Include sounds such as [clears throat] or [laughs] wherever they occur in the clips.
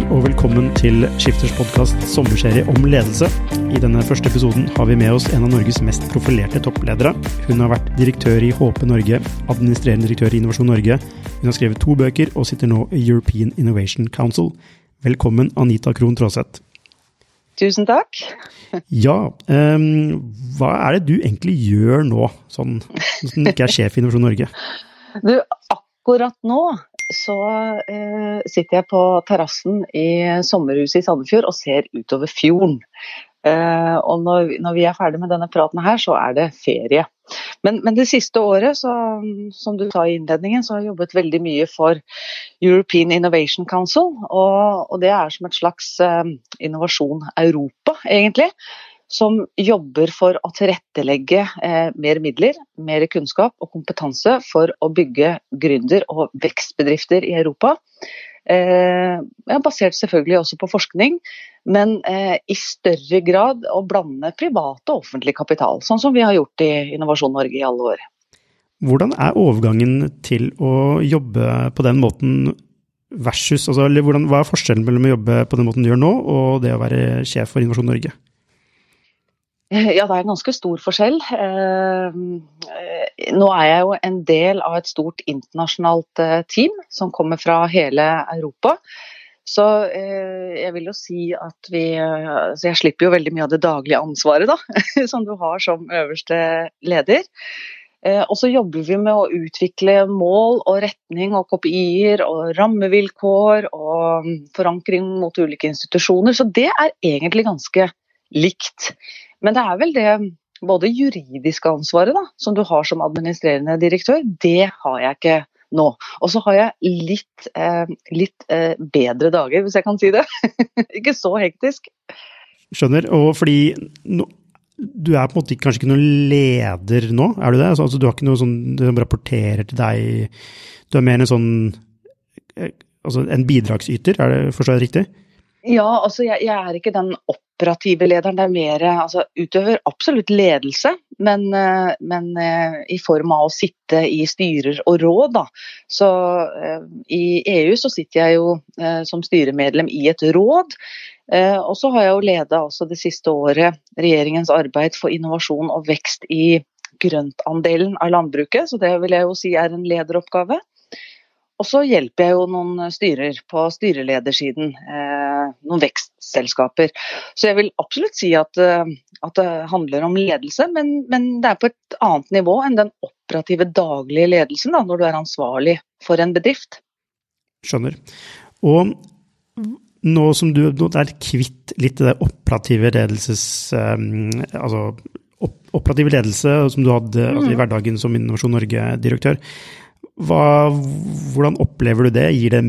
Hei og velkommen til Skifters podkast sommerserie om ledelse. I denne første episoden har vi med oss en av Norges mest profilerte toppledere. Hun har vært direktør i HP Norge, administrerende direktør i Innovasjon Norge. Hun har skrevet to bøker og sitter nå i European Innovation Council. Velkommen, Anita Krohn Traaseth. Tusen takk. Ja, um, hva er det du egentlig gjør nå, sånn som ikke er sjef i Innovasjon Norge? [laughs] Du, akkurat nå så eh, sitter jeg på terrassen i sommerhuset i Sandefjord og ser utover fjorden. Eh, og når, når, vi er ferdig med denne praten her, så er det ferie. Men, men det siste året, så, som du sa i innledningen, så har jeg jobbet veldig mye for European Innovation Council. Og, og det er som et slags eh, Innovasjon Europa, egentlig som jobber for å tilrettelegge eh, mer midler, mer kunnskap og kompetanse for å bygge gründer- og vekstbedrifter i Europa. Eh, basert selvfølgelig også på forskning, men eh, i større grad å blande privat og offentlig kapital, sånn som vi har gjort i Innovasjon Norge i alle år. Hvordan er overgangen til å jobbe på den måten versus altså, hvordan, Hva er forskjellen mellom å jobbe på den måten du gjør nå, og det å være sjef for Innovasjon Norge? [laughs] Ja, det er en ganske stor forskjell. Eh, nå er jeg jo en del av et stort internasjonalt eh, team som kommer fra hele Europa. Så eh, jeg vil jo si at vi Så jeg slipper jo veldig mye av det daglige ansvaret, da, [laughs] som du har som øverste leder. Og så jobber vi med å utvikle mål og retning og kopier og rammevilkår og forankring mot ulike institusjoner. Så det er egentlig ganske likt. Men det er vel det både juridiske ansvaret da, som du har som administrerende direktør, det har jeg ikke nå. Og så har jeg litt, eh, litt eh, bedre dager, hvis jeg kan si det. [laughs] ikke så hektisk. Skjønner. Og fordi no, du er på en måte kanskje ikke noen leder nå, er du det? Altså, altså, du har ikke noe sånn som rapporterer til deg Du er mer en sånn eh, altså en bidragsyter, er det forstår jeg riktig? Ja, altså jeg, jeg, er ikke den operative lederen. Det er mer altså, utøver absolutt ledelse, men, eh, men, eh, i form av å sitte i styrer og råd. Da. Så eh, i EU så sitter jeg jo som styremedlem i et råd. Og så har jeg jo leda også det siste året regjeringens arbeid for innovasjon og vekst i grøntandelen av landbruket, så det vil jeg jo si er en lederoppgave. Og så hjelper jeg jo noen styrer på styreledersiden, eh, noen vekstselskaper. Så jeg vil absolutt si at, eh, at det handler om ledelse, men, men, det er på et annet nivå enn den operative daglige ledelsen, da, når du er ansvarlig for en bedrift. Skjønner. Og nå som du er kvitt litt det operative ledelses... Um, altså operative ledelse som du hadde mm. altså, i hverdagen som Innovasjon Norge-direktør. Hva, hvordan opplever du det? Gir det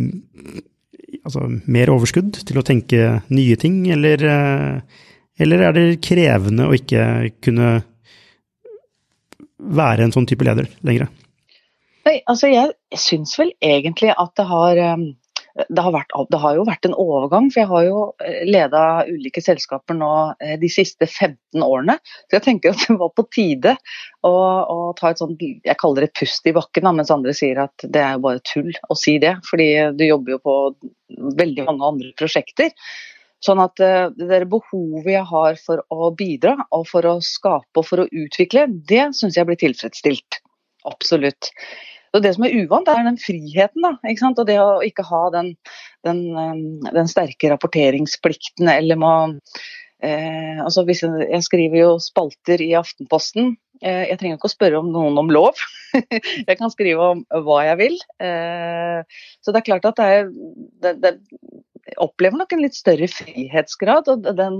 altså, mer overskudd til å tenke nye ting, eller, eh, eller er det krevende å ikke kunne være en sånn type leder lenger? Nei, altså jeg syns vel egentlig at det har um, det har, vært, det har, jo vært en overgang, for jeg har jo eh, leda ulike selskaper nå eh, de siste 15 årene. Så jeg tenker at [laughs] det var på tide å, å ta et sånt Jeg kaller det pust i bakken, mens andre sier at det er jo bare tull å si det. Fordi du jobber jo på veldig mange andre prosjekter. Sånn at det det behovet jeg har for å bidra og for å skape og for å utvikle, det syns jeg blir tilfredsstilt. Absolutt. Så Det som er uvant, er den friheten. da, ikke sant? Og det å ikke ha den, den, um, den sterke rapporteringsplikten eller må eh, altså hvis jeg, jeg, skriver jo spalter i Aftenposten. Eh, jeg trenger ikke å spørre om noen om lov. [laughs] jeg kan skrive om hva jeg vil. Eh, så det er klart at er det, det, Jeg opplever nok en litt større frihetsgrad, og den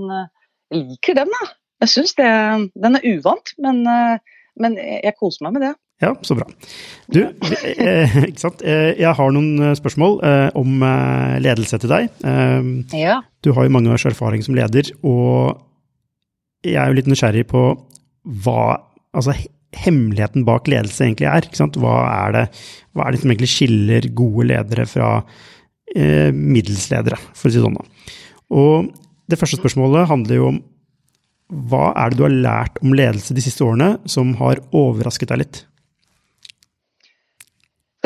jeg liker den. da. Jeg syns den er uvant, men, eh, men jeg koser meg med det. Ja, så bra. Du, eh, [laughs] ikke sant. Eh, jeg har noen eh, spørsmål om ledelse til deg. Ja. Du har jo mange års erfaring som leder, og jeg er jo litt nysgjerrig på hva altså, hemmeligheten bak ledelse egentlig er. Ikke sant? Hva er det, hva er det som egentlig skiller gode ledere fra eh, middelsledere, for å si det sånn. Da. Og det første spørsmålet handler jo om hva er det du har lært om ledelse de siste årene som har overrasket deg litt?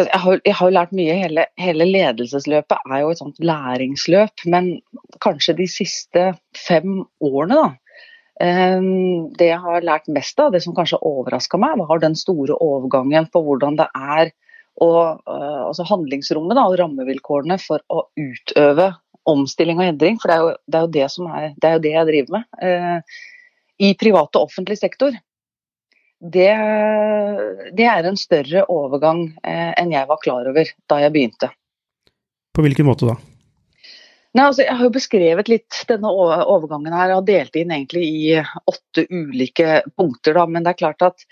Jeg har, jeg har, lært mye. Hele, hele, ledelsesløpet er jo et sånt læringsløp. Men kanskje de siste fem årene, da. Um, det jeg har lært mest av, det som kanskje overraska meg, var den store overgangen på hvordan det er og uh, altså handlingsrommet da, og rammevilkårene for å utøve omstilling og endring. For det er jo det, er jo det er, det er jo det jeg driver med. Uh, I privat og offentlig sektor det, det er en større overgang eh, enn jeg var klar over da jeg begynte. På hvilken måte da? Nei, altså, jeg har jo beskrevet litt denne overgangen her og delt inn egentlig i åtte ulike punkter. Da. Men det er klart at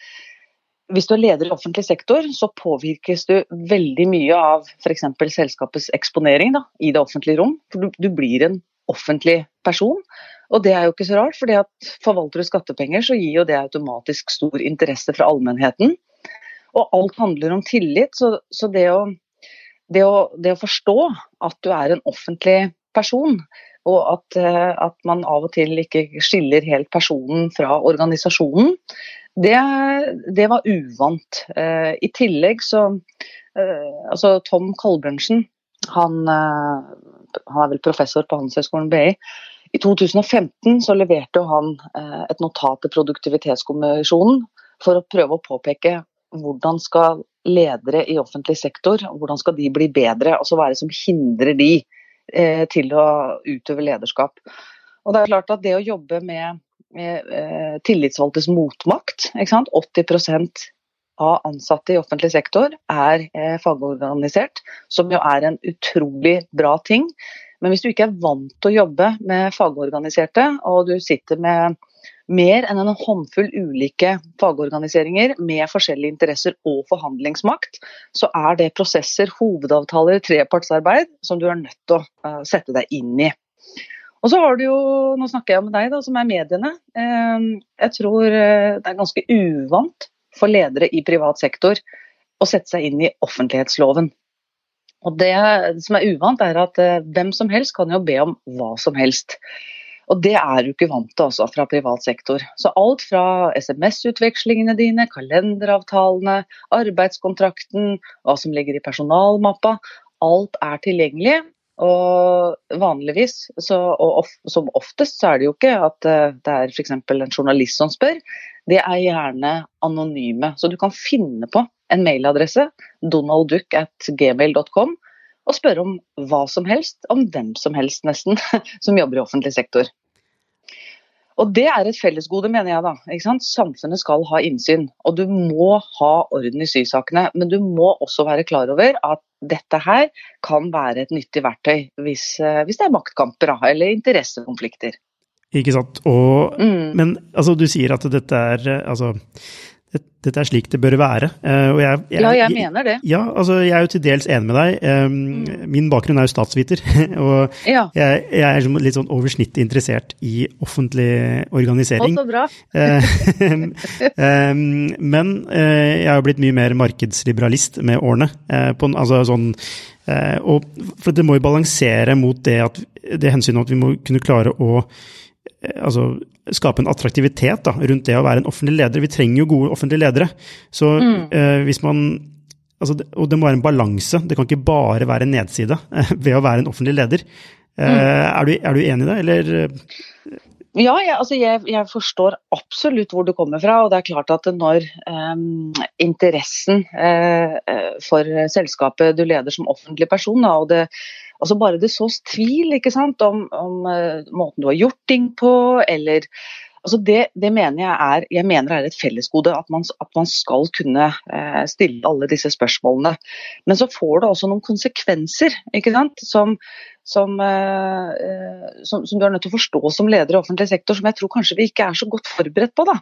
hvis du er leder i offentlig sektor, så påvirkes du veldig mye av f.eks. selskapets eksponering da, i det offentlige rom. For du, du blir en offentlig person. Og det er jo ikke så rart, fordi at forvalter du skattepenger, så gir jo det automatisk stor interesse fra allmennheten. Og alt handler om tillit, så, så det, å, det, å, det, å, forstå at du er en offentlig person, og at, eh, at, man av og til ikke skiller helt personen fra organisasjonen, det, det var uvant. Eh, I tillegg så eh, Altså Tom Kolbjørnsen, han, han er vel professor på Handelshøyskolen BI. I 2015 så leverte han eh, et notat til Produktivitetskommisjonen for å prøve å påpeke hvordan skal ledere i offentlig sektor hvordan skal de bli bedre, altså hva er det som hindrer de eh, til å utøve lederskap. Og det er klart at det å jobbe med, med eh, tillitsvalgtes motmakt, 80% av ansatte i offentlig sektor er fagorganisert, som jo er en utrolig bra ting. Men hvis du ikke er vant til å jobbe med fagorganiserte, og du sitter med mer enn en håndfull ulike fagorganiseringer med forskjellige interesser og forhandlingsmakt, så er det prosesser, hovedavtaler, trepartsarbeid som du er nødt til å uh, sette deg inn i. Og så har du jo, Nå snakker jeg med deg, da, som er mediene. Uh, jeg tror uh, det er ganske uvant for ledere i privat sektor å sette seg inn i offentlighetsloven. Og Det som er uvant, er at eh, hvem som helst kan jo be om hva som helst. Og det er du ikke vant til altså, fra privat sektor. Så alt fra SMS-utvekslingene dine, kalenderavtalene, arbeidskontrakten, hva som ligger i personalmappa, alt er tilgjengelig. Og vanligvis, så, og of, som oftest, så er det jo ikke at eh, det er f.eks. en journalist som spør. Det er gjerne anonyme. Så du kan finne på en mailadresse, donaldduck.gmail.com, og spørre om hva som helst, om hvem som helst nesten, [laughs] som jobber i offentlig sektor. Og Det er et fellesgode, mener jeg. da. Samfunnet skal ha innsyn. Og du må ha orden i sysakene. Men du må også være klar over at dette her kan være et nyttig verktøy hvis, eh, hvis det er maktkamper da, eller interessekonflikter. Ikke sant. Og, mm. Men altså, du sier at dette er eh, altså, dette er slik det bør være. Og jeg, jeg, ja, jeg mener det. Ja, altså jeg er jo til dels enig med deg. Mm. Min bakgrunn er jo statsviter, [laughs] og ja. jeg, jeg, er liksom litt sånn over snittet interessert i offentlig organisering. Å, så bra. [laughs] men uh, jeg har blitt mye mer markedsliberalist med årene. Uh, på, altså sånn, og for det må jo balansere mot det, at, det hensynet at vi må kunne klare å altså, skape en attraktivitet da, rundt det å være en offentlig leder. Vi trenger jo gode offentlige ledere. Så mm. eh, hvis man altså, Og det må være en balanse. Det kan ikke bare være en nedside eh, [laughs] ved å være en offentlig leder. Eh, mm. er, du, er, du, enig i det, eller? Ja, jeg, altså jeg, jeg, forstår absolutt hvor du kommer fra. og det er klart at Når um, interessen uh, for selskapet du leder som offentlig person, da, og det Altså bare det sås tvil ikke sant, om, om uh, måten du har gjort ting på, eller altså det, det, mener jeg er jeg mener er et fellesgode. At man, at man skal kunne uh, stille alle disse spørsmålene. Men så får det også noen konsekvenser ikke sant, som, som, uh, som, som, du er nødt til å forstå som leder i offentlig sektor, som jeg tror kanskje vi ikke er så godt forberedt på. da.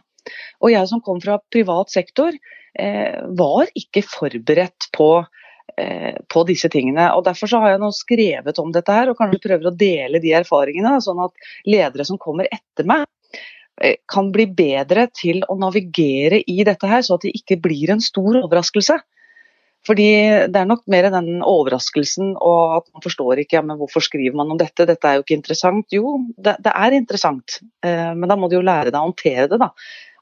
Og jeg som kom fra privat sektor, var ikke forberedt på Eh, på disse tingene. Og Derfor så har jeg nå skrevet om dette her, og kanskje prøver å dele de erfaringene, sånn at ledere som kommer etter meg, eh, kan bli bedre til å navigere i dette her, så at det ikke blir en stor overraskelse. Fordi Det er nok mer den overraskelsen og at man forstår ikke ja, men hvorfor skriver man om dette, dette er jo ikke interessant. Jo, det, det er interessant, eh, men da må du jo lære deg å håndtere det. da.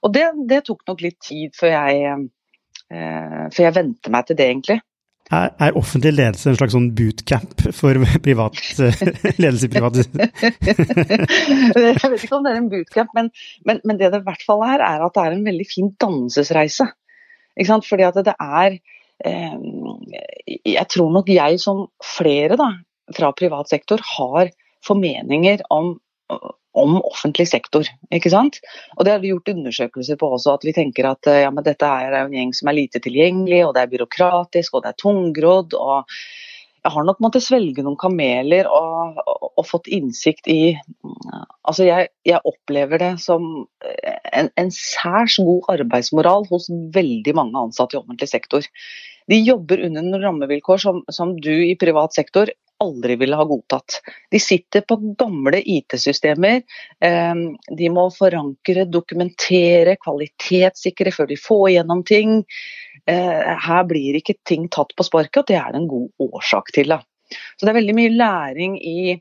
Og Det, det tok nok litt tid før jeg, eh, før jeg vente meg til det, egentlig. Er, er, offentlig ledelse en slags sånn bootcamp for privat ledelse i privat [laughs] Jeg vet ikke om det er en bootcamp, men, men, men, det det i hvert fall er, er at det er en veldig fin dannelsesreise. Fordi at det er eh, Jeg tror nok jeg som flere da, fra privat sektor har formeninger om om offentlig sektor. ikke sant? Og Det har vi gjort undersøkelser på også, at vi tenker at ja, men dette er en gjeng som er lite tilgjengelig, og det er byråkratisk og det er tungrodd. og Jeg har nok måttet svelge noen kameler og, og, og fått innsikt i Altså, jeg, jeg opplever det som en, en særs god arbeidsmoral hos veldig mange ansatte i offentlig sektor. De jobber under noen rammevilkår som, som du i privat sektor aldri ville ha godtatt. De sitter på gamle IT-systemer. De må forankre, dokumentere, kvalitetssikre før de får gjennom ting. Eh, her blir ikke ting tatt på sparket, og det er det en god årsak til. Så det er veldig mye læring i,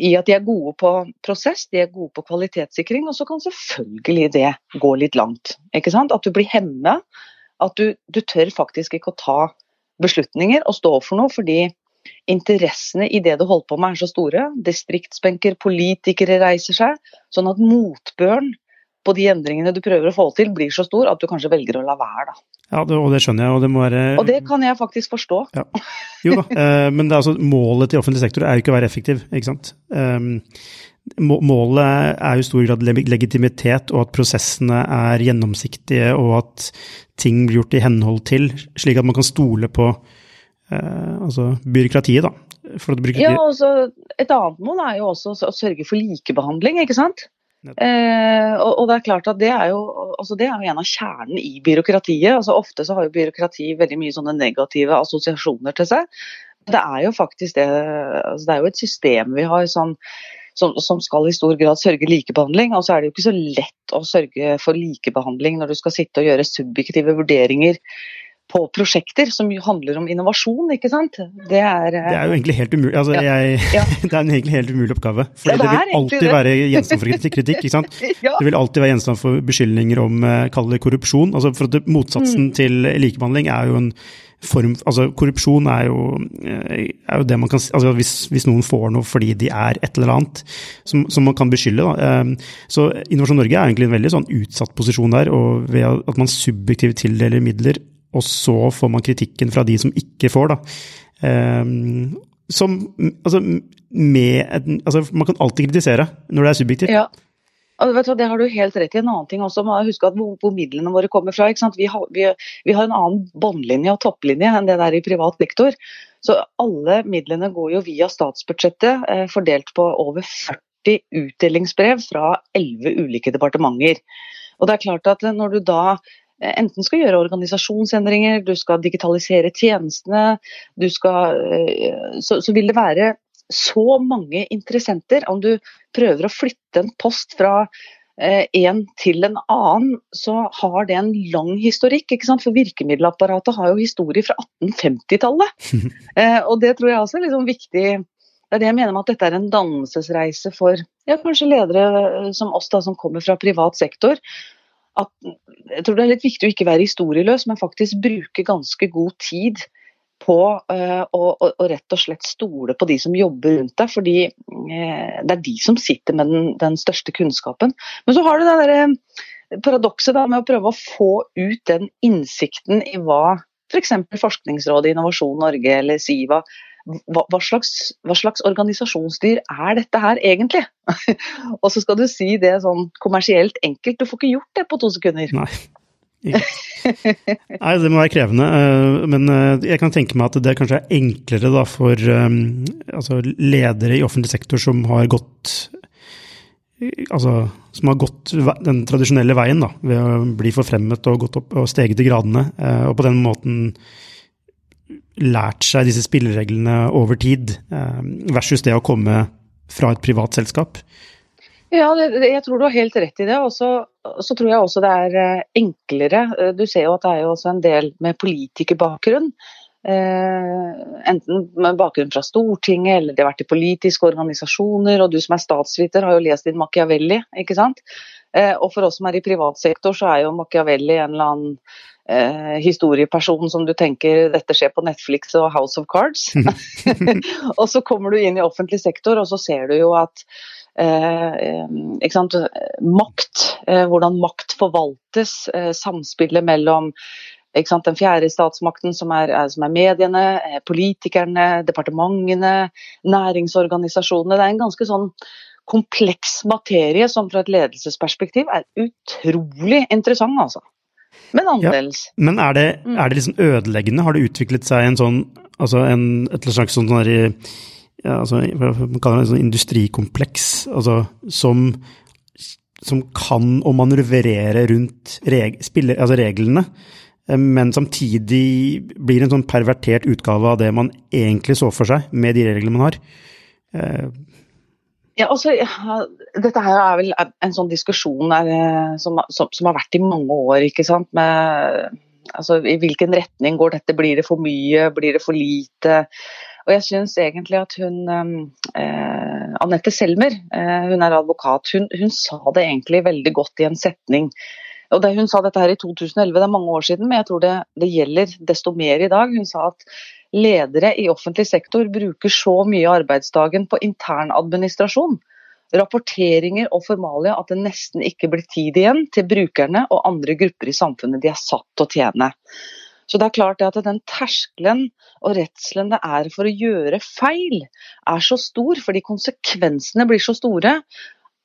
i at de er gode på prosess, de er gode på kvalitetssikring, og så kan selvfølgelig det gå litt langt. At du blir hemma. At du, du tør faktisk ikke å ta beslutninger og stå for noe fordi interessene i det du holder på med er så store. Distriktsbenker, politikere reiser seg. Sånn at motbøren på de endringene du prøver å få til, blir så stor at du kanskje velger å la være. Da. Ja, det, og det skjønner jeg. Og det må være Og det kan jeg faktisk forstå. Ja. Jo da, eh, men altså, målet til offentlig sektor er jo ikke å være effektiv, ikke sant. Um, målet er jo i stor grad legitimitet, og at prosessene er gjennomsiktige, og at ting blir gjort i henhold til, slik at man kan stole på Eh, altså byråkratiet, da. Byråkratiet... Ja, altså, Et annet mål er jo også å sørge for likebehandling, ikke sant. Eh, og, og, det er klart at det er, jo, altså det er jo en av kjernen i byråkratiet. altså Ofte så har jo byråkrati veldig mye sånne negative assosiasjoner til seg. Det er jo faktisk det, altså det er jo et system vi har som, som, som, skal i stor grad sørge likebehandling. Og så er det jo ikke så lett å sørge for likebehandling når du skal sitte og gjøre subjektive vurderinger på prosjekter som jo handler om innovasjon, ikke sant. Det er, det er jo egentlig helt umulig. Altså, ja. Jeg, ja. [laughs] det er en egentlig helt umulig oppgave. For ja, det, det, vil alltid det. være gjenstand for kritikk. ikke sant? [laughs] Det vil alltid være gjenstand for beskyldninger om uh, kall det korrupsjon. Altså, for at Motsatsen mm. til likebehandling er jo en form Altså, korrupsjon er jo, eh, er jo det man kan altså hvis, hvis, noen får noe fordi de er et eller annet som, som man kan beskylde. Da. Um, så Innovasjon Norge er egentlig en veldig sånn utsatt posisjon der. Og ved at man subjektivt tildeler midler og så får man kritikken fra de som ikke får, da. Um, som Altså, med Altså, man kan alltid kritisere når det er subjektivt. Ja. Og Det har du helt rett i. En annen ting også, må huske at hvor, hvor midlene våre kommer fra. Vi har, vi, vi, har, en annen båndlinje og topplinje enn det der i privat sektor. Så alle midlene går jo via statsbudsjettet, eh, fordelt på over 40 utdelingsbrev fra 11 ulike departementer. Og det er klart at Når du da enten skal gjøre organisasjonsendringer, du skal digitalisere tjenestene, skal, eh, så, så, vil det være så mange interessenter. Om du prøver å flytte en post fra eh, en til en annen, så har det en lang historikk. ikke sant? For virkemiddelapparatet har jo historie fra 1850-tallet. [laughs] og det tror jeg også er liksom viktig. Det er det jeg mener med at dette er en dannelsesreise for ja, kanskje ledere som oss da, som kommer fra privat sektor at jeg tror det er litt viktig å ikke være historieløs, men faktisk bruke ganske god tid på uh, å, å, rett og slett stole på de som jobber rundt deg, fordi uh, det er de som sitter med den, den største kunnskapen. Men så har du det derre uh, paradokset med å prøve å få ut den innsikten i hva f.eks. For Forskningsrådet, Innovasjon Norge eller Siva hva, hva, slags, hva, slags, organisasjonsdyr er dette her egentlig? [laughs] og så skal du si det sånn kommersielt enkelt. Du får ikke gjort det på to sekunder. Nei. Nei, det må være krevende. Eh, men eh, jeg kan tenke meg at det kanskje er enklere for um, altså ledere i offentlig sektor som har gått altså, som har gått den tradisjonelle veien da, ved å bli forfremmet og gått opp og steget i gradene, og på den måten lært seg disse spillereglene over tid, eh, versus det å komme fra et privat selskap? Ja, jeg tror du har helt rett i det. Og så tror jeg også det er eh, enklere. Eh, du ser jo at det er jo også en del med politikerbakgrunn Uh, enten med bakgrunn fra Stortinget eller de har vært i politiske organisasjoner. Og du som er statsviter har jo lest din Machiavelli, ikke sant. Eh, og for oss som er i privat sektor, så er jo Machiavelli en eller annen eh, historieperson som du tenker dette skjer på Netflix og House of Cards. [laughs] [laughs] og så kommer du inn i offentlig sektor, og så ser du jo at Eh, makt, eh, hvordan makt forvaltes, eh, samspillet mellom den fjerde statsmakten, som er, som er, mediene, politikerne, departementene, næringsorganisasjonene. Det er en ganske sånn kompleks materie som fra et ledelsesperspektiv er utrolig interessant, altså. Men annerledes. Ja, men er det, mm. er det liksom ødeleggende? Har det utviklet seg en sånn, altså en, et slags sånn der, ja, altså, man kaller det en sånn industrikompleks, altså, som, som kan å manøvrere rundt reg, spille, altså reglene, eh, men samtidig blir en sånn pervertert utgave av det man egentlig så for seg med de reglene man har. Ja, altså, dette her er vel en sånn diskusjon der, eh, som, som, som, har vært i mange år. ikke sant? Med, altså, I hvilken retning går dette? Blir det for mye? Blir det for lite? Og jeg syns egentlig at hun eh, Anette Selmer, eh, hun er advokat, hun, hun, sa det egentlig veldig godt i en setning. Og det, Hun sa dette her i 2011, det er mange år siden, men jeg tror det, det gjelder desto mer i dag. Hun sa at ledere i offentlig sektor bruker så mye arbeidsdagen på internadministrasjon, rapporteringer og formalia at det nesten ikke blir tid igjen til brukerne og andre grupper i samfunnet de er satt til å tjene. Så det er klart at den terskelen og redselen det er for å gjøre feil, er så stor, fordi konsekvensene blir så store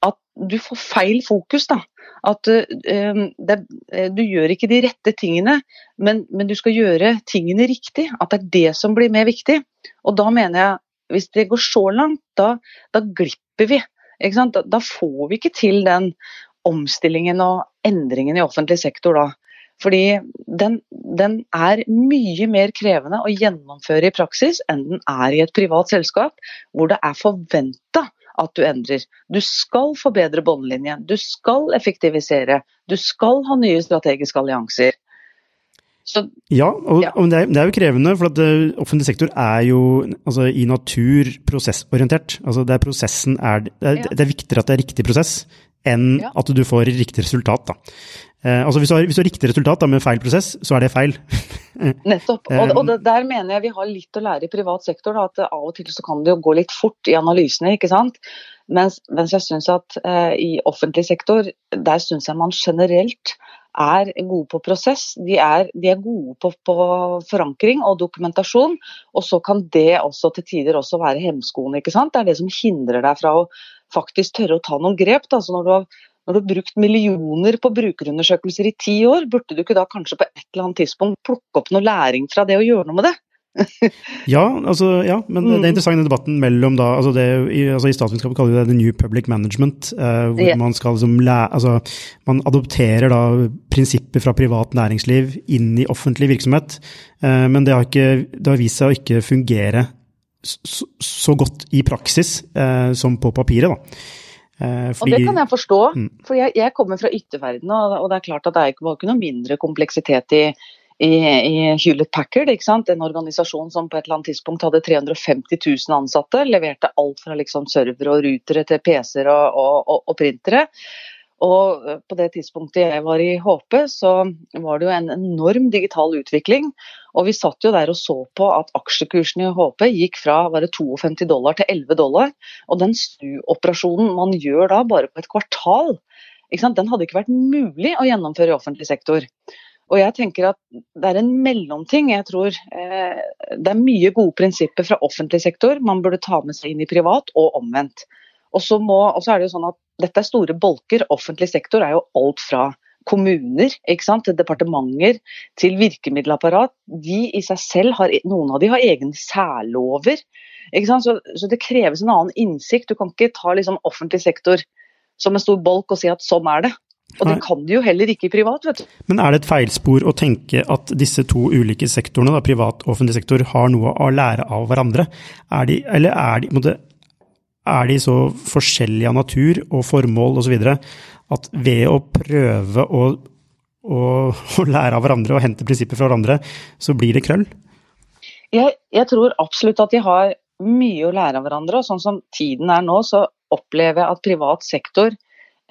at du får feil fokus. da. At uh, det, eh, du gjør ikke de rette tingene, men, men, du skal gjøre tingene riktig. At det er det som blir mer viktig. Og da mener jeg, hvis det går så langt, da, da glipper vi. Da, da, får vi ikke til den omstillingen og endringen i offentlig sektor da. Fordi den, den, er mye mer krevende å gjennomføre i praksis enn den er i et privat selskap, hvor det er forventa at du endrer. Du skal forbedre båndlinjen, du skal effektivisere, du skal ha nye strategiske allianser. Så, ja, og, ja. og det, er, det, er, jo krevende, for at uh, offentlig sektor er jo altså, i natur prosessorientert. Altså, det, er er, det, er, ja. det er viktigere at det er riktig prosess enn ja. at du får riktig resultat. Da. Eh, altså, hvis du, har, hvis du har riktig resultat da, med feil prosess, så er det feil. [laughs] Nettopp. Og, og det, der mener jeg vi har litt å lære i privat sektor. Da, at av og til så kan det jo gå litt fort i analysene. ikke sant? Mens, mens jeg syns at eh, i offentlig sektor, der syns jeg man generelt er gode på prosess. De er, de er gode på, på, forankring og dokumentasjon. Og så kan det også til tider også være hemskoen. ikke sant? Det er det som hindrer deg fra å faktisk tørre å ta noen grep. Da. Når du har når du har brukt millioner på brukerundersøkelser i ti år, burde du ikke da kanskje på et eller annet tidspunkt plukke opp noe læring fra det og gjøre noe med det? [laughs] ja, altså, ja, men mm. det er interessant den debatten mellom da, altså det, i, altså I statsvitenskapen kaller vi det the new public management. Eh, hvor yeah. man skal liksom lære, altså Man adopterer da prinsipper fra privat næringsliv inn i offentlig virksomhet. Eh, men det har, ikke, det har, vist seg å ikke fungere så, så godt i praksis eh, som på papiret. da. Eh, fordi, og det kan jeg forstå, mm. for jeg, jeg kommer fra ytterverdenen, og, og, det er klart at det er ikke, ikke noe mindre kompleksitet i, i, i Hewlett Packard, en organisasjon som på et eller annet tidspunkt hadde 350 000 ansatte, leverte alt fra liksom servere og rutere til PC-er og, og, og, printere. Og eh, på det tidspunktet jeg var i HP, så var det jo en enorm digital utvikling. Og vi satt jo der og så på at aksjekursen i HP gikk fra var det 52 dollar til 11 dollar. Og den snuoperasjonen man gjør da bare på et kvartal, den hadde ikke vært mulig å gjennomføre i offentlig sektor. Og jeg tenker at det er en mellomting. Jeg tror eh, det er mye gode prinsipper fra offentlig sektor man burde ta med seg inn i privat, og omvendt. Og så er det jo sånn at dette er store bolker. Offentlig sektor er jo alt fra kommuner til departementer til virkemiddelapparat. De i seg selv har, Noen av de har egne særlover. Så, så, det kreves en annen innsikt. Du kan ikke ta liksom offentlig sektor som en stor bolk og si at sånn er det. Og det kan de jo heller ikke i privat, vet du. Men er det et feilspor å tenke at disse to ulike sektorene, da, privat og offentlig sektor, har noe å lære av hverandre? Er de, eller er de, måtte, er de så forskjellige av natur og formål osv. at ved å prøve å, å, å, lære av hverandre og hente prinsipper fra hverandre, så blir det krøll? Jeg, jeg, tror absolutt at de har mye å lære av hverandre. og Sånn som tiden er nå, så opplever jeg at privat sektor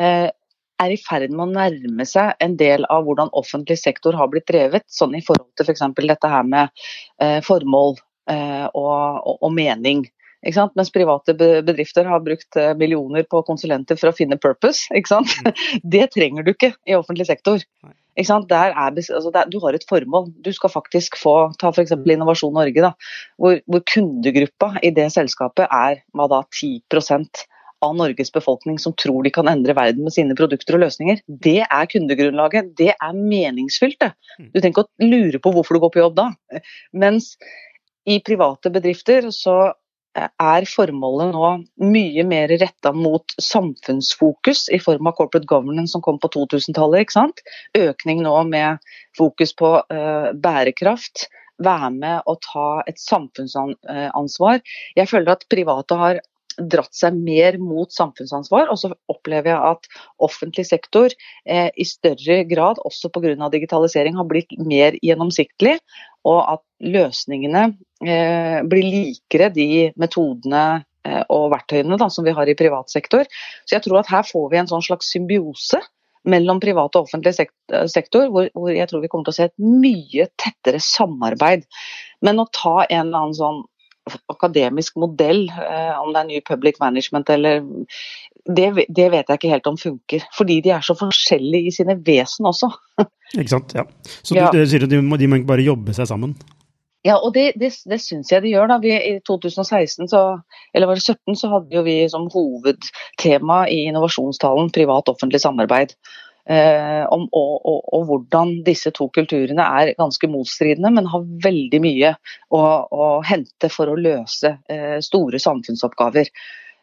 eh, er i ferd med å nærme seg en del av hvordan offentlig sektor har blitt drevet, sånn i forhold til f.eks. For dette her med eh, formål eh, og, og, og, mening. Mens private bedrifter har brukt eh, millioner på konsulenter for å finne purpose. [laughs] Det trenger du ikke i offentlig sektor. Er, altså der, du har et formål. Du skal faktisk få ta f.eks. Innovasjon Norge, da, hvor, hvor, kundegruppa i det selskapet er hva da, 10 av Norges befolkning som tror de kan endre verden med sine produkter og løsninger. Det er kundegrunnlaget. Det er meningsfylt. Det. Mm. Du trenger ikke å lure på hvorfor du går på jobb da. Mens i private bedrifter så er formålet nå mye mer retta mot samfunnsfokus i form av corporate governance som kom på 2000-tallet. Økning nå med fokus på uh, bærekraft. Være med og ta et samfunnsansvar. Jeg føler at private har dratt seg mer mot samfunnsansvar. Og så opplever jeg at offentlig sektor eh, i større grad, også pga. digitalisering, har blitt mer gjennomsiktlig. Og at løsningene eh, blir likere de metodene eh, og verktøyene da, som vi har i privat sektor. Så jeg tror at her får vi en sånn slags symbiose mellom privat og offentlig sektor, hvor, hvor, jeg tror vi kommer til å se et mye tettere samarbeid. Men å ta en eller annen sånn akademisk modell, eh, om det er ny public management eller det, det, vet jeg ikke helt om funker. Fordi de er så forskjellige i sine vesen også. [laughs] Ikke sant, ja. Så ja. du, sier at de de må bare jobbe seg sammen? Ja, og det, det, det syns jeg de gjør. da. Vi, I 2016, så, eller var det 2017, så hadde jo vi som hovedtema i innovasjonstalen privat-offentlig samarbeid. Eh, om, og, og, og, hvordan disse to kulturene er ganske motstridende, men har veldig mye å, å hente for å løse eh, store samfunnsoppgaver.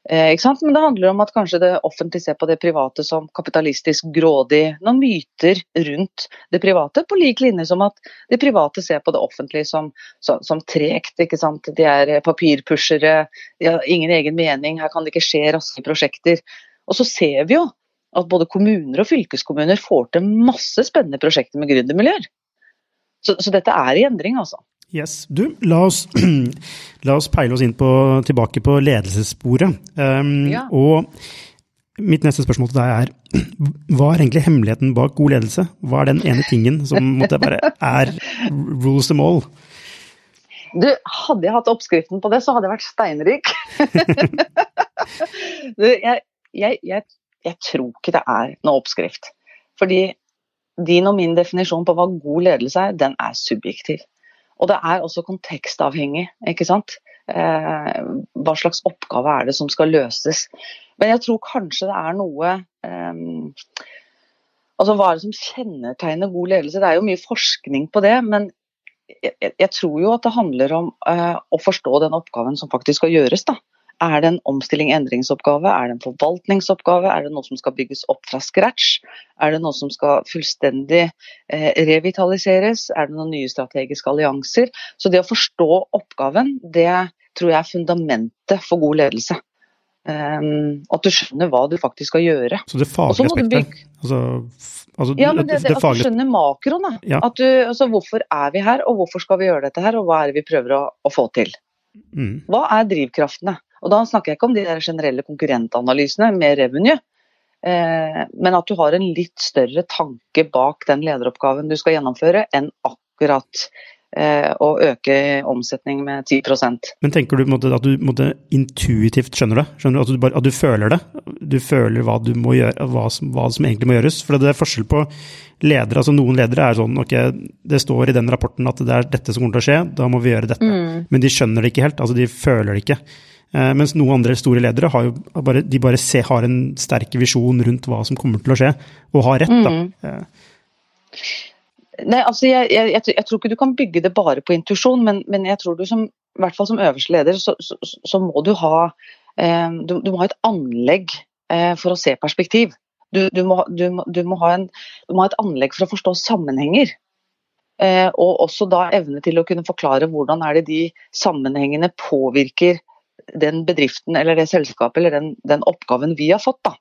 Eh, men det handler om at kanskje det offentlige ser på det private som kapitalistisk grådig. Noen myter rundt det private, på lik linje som at det private ser på det offentlige som, som, som tregt. De er papirpushere, de har ingen egen mening, her kan det ikke skje raske prosjekter. Og så ser vi jo at både kommuner og fylkeskommuner får til masse spennende prosjekter med gründermiljøer. Så, så, dette er i endring, altså. Yes. Du, la oss, [clears throat] la oss peile oss inn på, tilbake på ledelsessporet. Um, ja. Og mitt neste spørsmål til deg er, [clears throat] hva er egentlig hemmeligheten bak god ledelse? Hva er den ene tingen som måtte bare er rules them all? Du, hadde jeg hatt oppskriften på det, så hadde jeg vært steinrik. [laughs] du, jeg, jeg, jeg jeg tror ikke det er noe oppskrift. Fordi din og min definisjon på hva god ledelse er, den er subjektiv. Og det er også kontekstavhengig, ikke sant. Eh, hva slags oppgave er det som skal løses. Men jeg tror kanskje det er noe eh, Altså hva er det som kjennetegner god ledelse? Det er jo mye forskning på det, men jeg, jeg tror jo at det handler om eh, å forstå den oppgaven som faktisk skal gjøres. da. Er det en omstilling-endringsoppgave? Er det en forvaltningsoppgave? Er det noe som skal bygges opp fra scratch? Er det noe som skal fullstendig eh, revitaliseres? Er det noen nye strategiske allianser? Så det å forstå oppgaven, det tror jeg er fundamentet for god ledelse. Um, at du skjønner hva du faktisk skal gjøre. Så det faglige aspektet? Altså, altså, ja, men det, det, det at du skjønner makroen. Ja. Du, altså, hvorfor er vi her, og hvorfor skal vi gjøre dette her, og hva er det vi prøver å, å få til? Mm. Hva er drivkraftene? Og da snakker jeg ikke om de der generelle konkurrentanalysene med revenue, eh, men at du har en litt større tanke bak den lederoppgaven du skal gjennomføre, enn akkurat eh, å øke omsetning med 10% Men tenker du at du måtte, intuitivt skjønner det? Skjønner du, at, du bare, at du føler det? Du føler hva, du må gjøre, hva, som, hva som egentlig må gjøres? For det er forskjell på ledere. altså Noen ledere er sånn ok, det står i den rapporten at det er dette som kommer til å skje, da må vi gjøre dette. Mm. Men de skjønner det ikke helt, altså de føler det ikke. Eh, mens noen andre store ledere har jo bare, de bare ser, har en sterk visjon rundt hva som kommer til å skje, og har rett. da. Mm. Eh. Nei, altså jeg, jeg, jeg, tror ikke du kan bygge det bare på intuisjon, men, men, jeg tror du som, i hvert fall som øverste leder, så, så, så må du ha eh, du, du, må ha et anlegg eh, for å se perspektiv. Du, du, må, du, må, ha en, du må ha et anlegg for å forstå sammenhenger. Eh, og også da evne til å kunne forklare hvordan er det de sammenhengene påvirker den bedriften eller det selskapet eller den, den oppgaven vi har fått. da.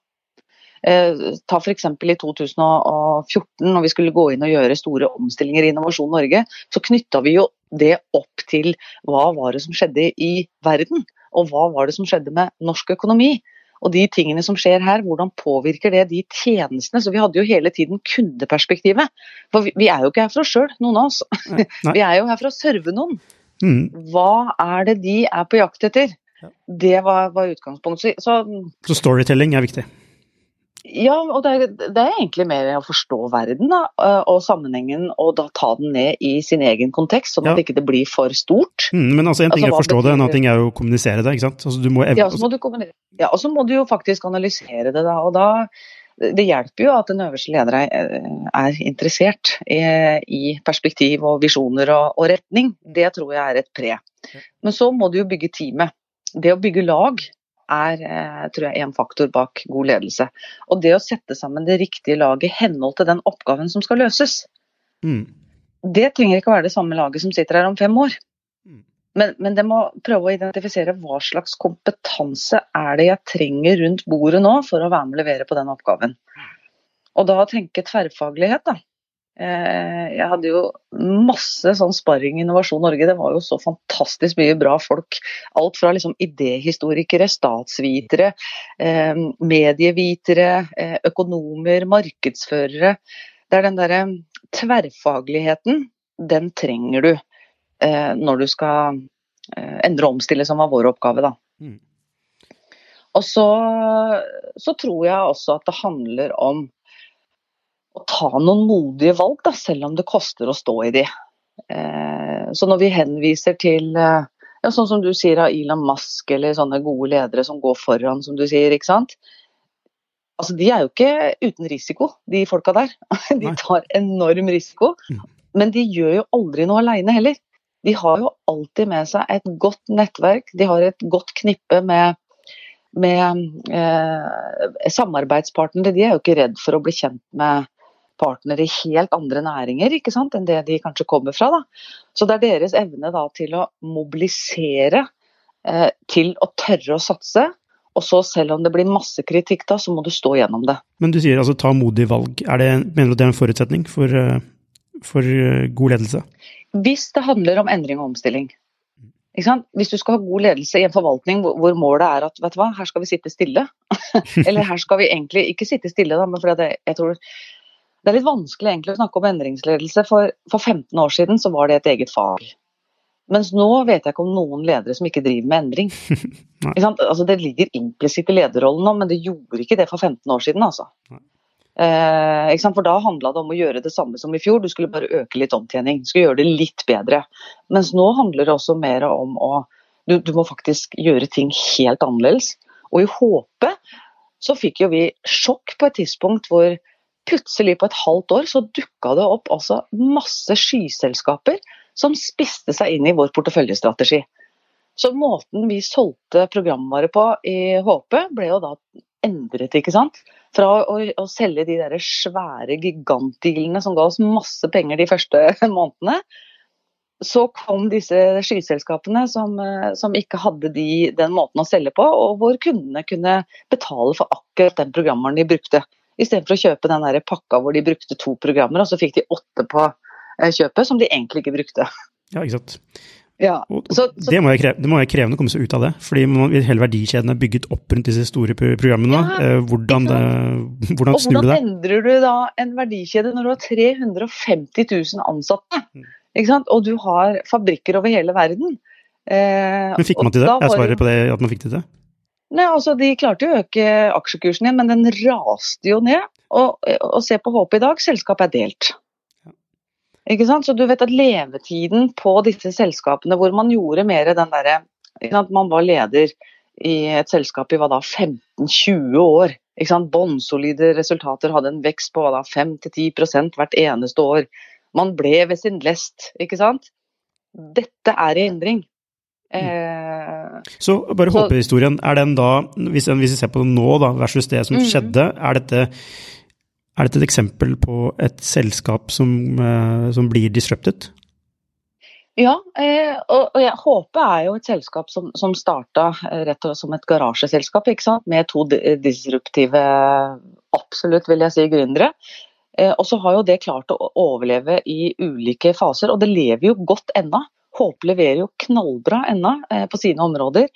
Eh, ta f.eks. i 2014, når vi skulle gå inn og gjøre store omstillinger i Innovasjon Norge, så knytta vi jo det opp til hva var det som skjedde i verden, og hva var det som skjedde med norsk økonomi. Og de tingene som skjer her, hvordan påvirker det de tjenestene? Så vi hadde jo hele tiden kundeperspektivet. For vi, er jo ikke her for oss sjøl, noen av oss. [laughs] Nei. Vi er jo her for å serve noen. Mm. Hva er det de er på jakt etter? Det var, var utgangspunktet. Så Så storytelling er viktig. Ja, og det er, det er egentlig mer å forstå verden da, øh, og sammenhengen, og da ta den ned i sin egen kontekst, sånn at Ja. ikke det blir for stort. Mm, men altså, en ting Altså, er å forstå det, en annen ting er å kommunisere det. ikke sant? Altså, du må ev- Ja, så må du kommunisere. Ja, og så må du jo faktisk analysere det, da. Og da Det hjelper jo at den øverste leder er, er interessert i, i perspektiv og visjoner og, og retning. Det tror jeg er et pre. Men så må du jo bygge teamet. Det å bygge lag er eh, tror jeg, en faktor bak god ledelse. Og det å sette sammen det riktige laget i henhold til den oppgaven som skal løses, mm. det trenger ikke å være det samme laget som sitter her om fem år. Mm. Men, men det må prøve å identifisere hva slags kompetanse er det jeg trenger rundt bordet nå for å være med og levere på den oppgaven. Og da tenke tverrfaglighet, da. Eh, Jeg hadde jo masse sånn sparring i Innovasjon Norge. Det var jo så fantastisk mye bra folk. Alt fra liksom idéhistorikere, statsvitere, eh, medievitere, eh, økonomer, markedsførere. Det er den derre tverrfagligheten, den trenger du når du skal endre og omstille, som var vår oppgave, da. Mm. Og så, så tror jeg også at det handler om å ta noen modige valg, da, selv om det koster å stå i de. Eh, så når vi henviser til eh, ja, sånn som du sier av Elon Musk eller sånne gode ledere som går foran, som du sier, ikke sant. Altså, de er jo ikke uten risiko, de folka der. [laughs] De tar enorm risiko. Mm. Men de gjør jo aldri noe aleine heller. De har jo alltid med seg et godt nettverk, de har et godt knippe med, med eh, samarbeidspartnere. De er jo ikke redd for å bli kjent med partnere i helt andre næringer ikke sant, enn det de kanskje kommer fra. Da. Så det er deres evne da, til å mobilisere, eh, til å tørre å satse. Og så selv om det blir masse kritikk, da, så må du stå gjennom det. Men du sier altså ta modige valg. Er det, mener du det er en forutsetning for, eh, for eh, god ledelse? Hvis det handler om endring og omstilling. Ikke sant? Hvis du skal ha god ledelse i en forvaltning hvor, målet er at vet du hva, her skal vi sitte stille. [laughs] Eller her skal vi egentlig ikke sitte stille, da, men fordi det, jeg tror det er litt vanskelig egentlig å snakke om endringsledelse. For, for 15 år siden så var det et eget fag. Mens nå vet jeg ikke om noen ledere som ikke driver med endring. [laughs] Altså, det ligger implisitt i lederrollen nå, men det gjorde ikke det for 15 år siden. altså. Eh? For da handla det om å gjøre det samme som i fjor, du skulle bare øke litt omtjening. Du skulle gjøre det litt bedre. Mens nå handler det også mer om å du, du må faktisk gjøre ting helt annerledes. Og i håpet så fikk jo vi sjokk på et tidspunkt hvor plutselig på et halvt år så dukka det opp altså masse skyselskaper som spiste seg inn i vår porteføljestrategi. Så måten vi solgte programvare på i HP ble jo da endret, ikke sant. Fra å, å selge de der svære gigantdealene som ga oss masse penger de første [laughs] månedene, så kom disse skyselskapene som, som ikke hadde de, den måten å selge på, og hvor kundene kunne betale for akkurat den programvaren de brukte. Istedenfor å kjøpe den der pakka hvor de brukte to programmer, og så fikk de åtte på eh, kjøpet som de egentlig ikke brukte. Ja, ikke sant. Ja. Og, og Så- så- det, må kreve, det må være krevende å komme seg ut av det, fordi man, hele verdikjeden er bygget opp rundt disse store programmene. Ja, eh, hvordan, det, hvordan snur du det? hvordan endrer du da en verdikjede når du har 350 000 ansatte? Mm. Og du har fabrikker over hele verden. Eh, Men fikk man til det? Jeg Er svaret på det at man fikk til det? Nei, altså De klarte jo å øke aksjekursen igjen, men den raste jo ned. Og, og se på HP i dag, selskapet er delt. Ikke sant? Så du vet at levetiden på disse selskapene hvor man gjorde mer den derre? Man var leder i et selskap i hva da, 15-20 år. Ikke sant? Bånnsolide resultater hadde en vekst på hva da, 5-10% hvert eneste år. Man ble ved sin lest, ikke sant. Dette er i endring. Eh, Så bare håpehistorien, er den da, hvis, hvis vi ser på det nå da, versus det som mm. skjedde, er dette, er dette et eksempel på et selskap som, eh, som blir disruptet? Ja, eh, og, jeg håper er jo et selskap som, som starta rett og slett som et garasjeselskap, ikke sant? med to disruptive, absolutt vil jeg si, gründere. Eh, og så har jo det klart å overleve i ulike faser, og det lever jo godt ennå. HP leverer jo knallbra ennå eh, på sine områder.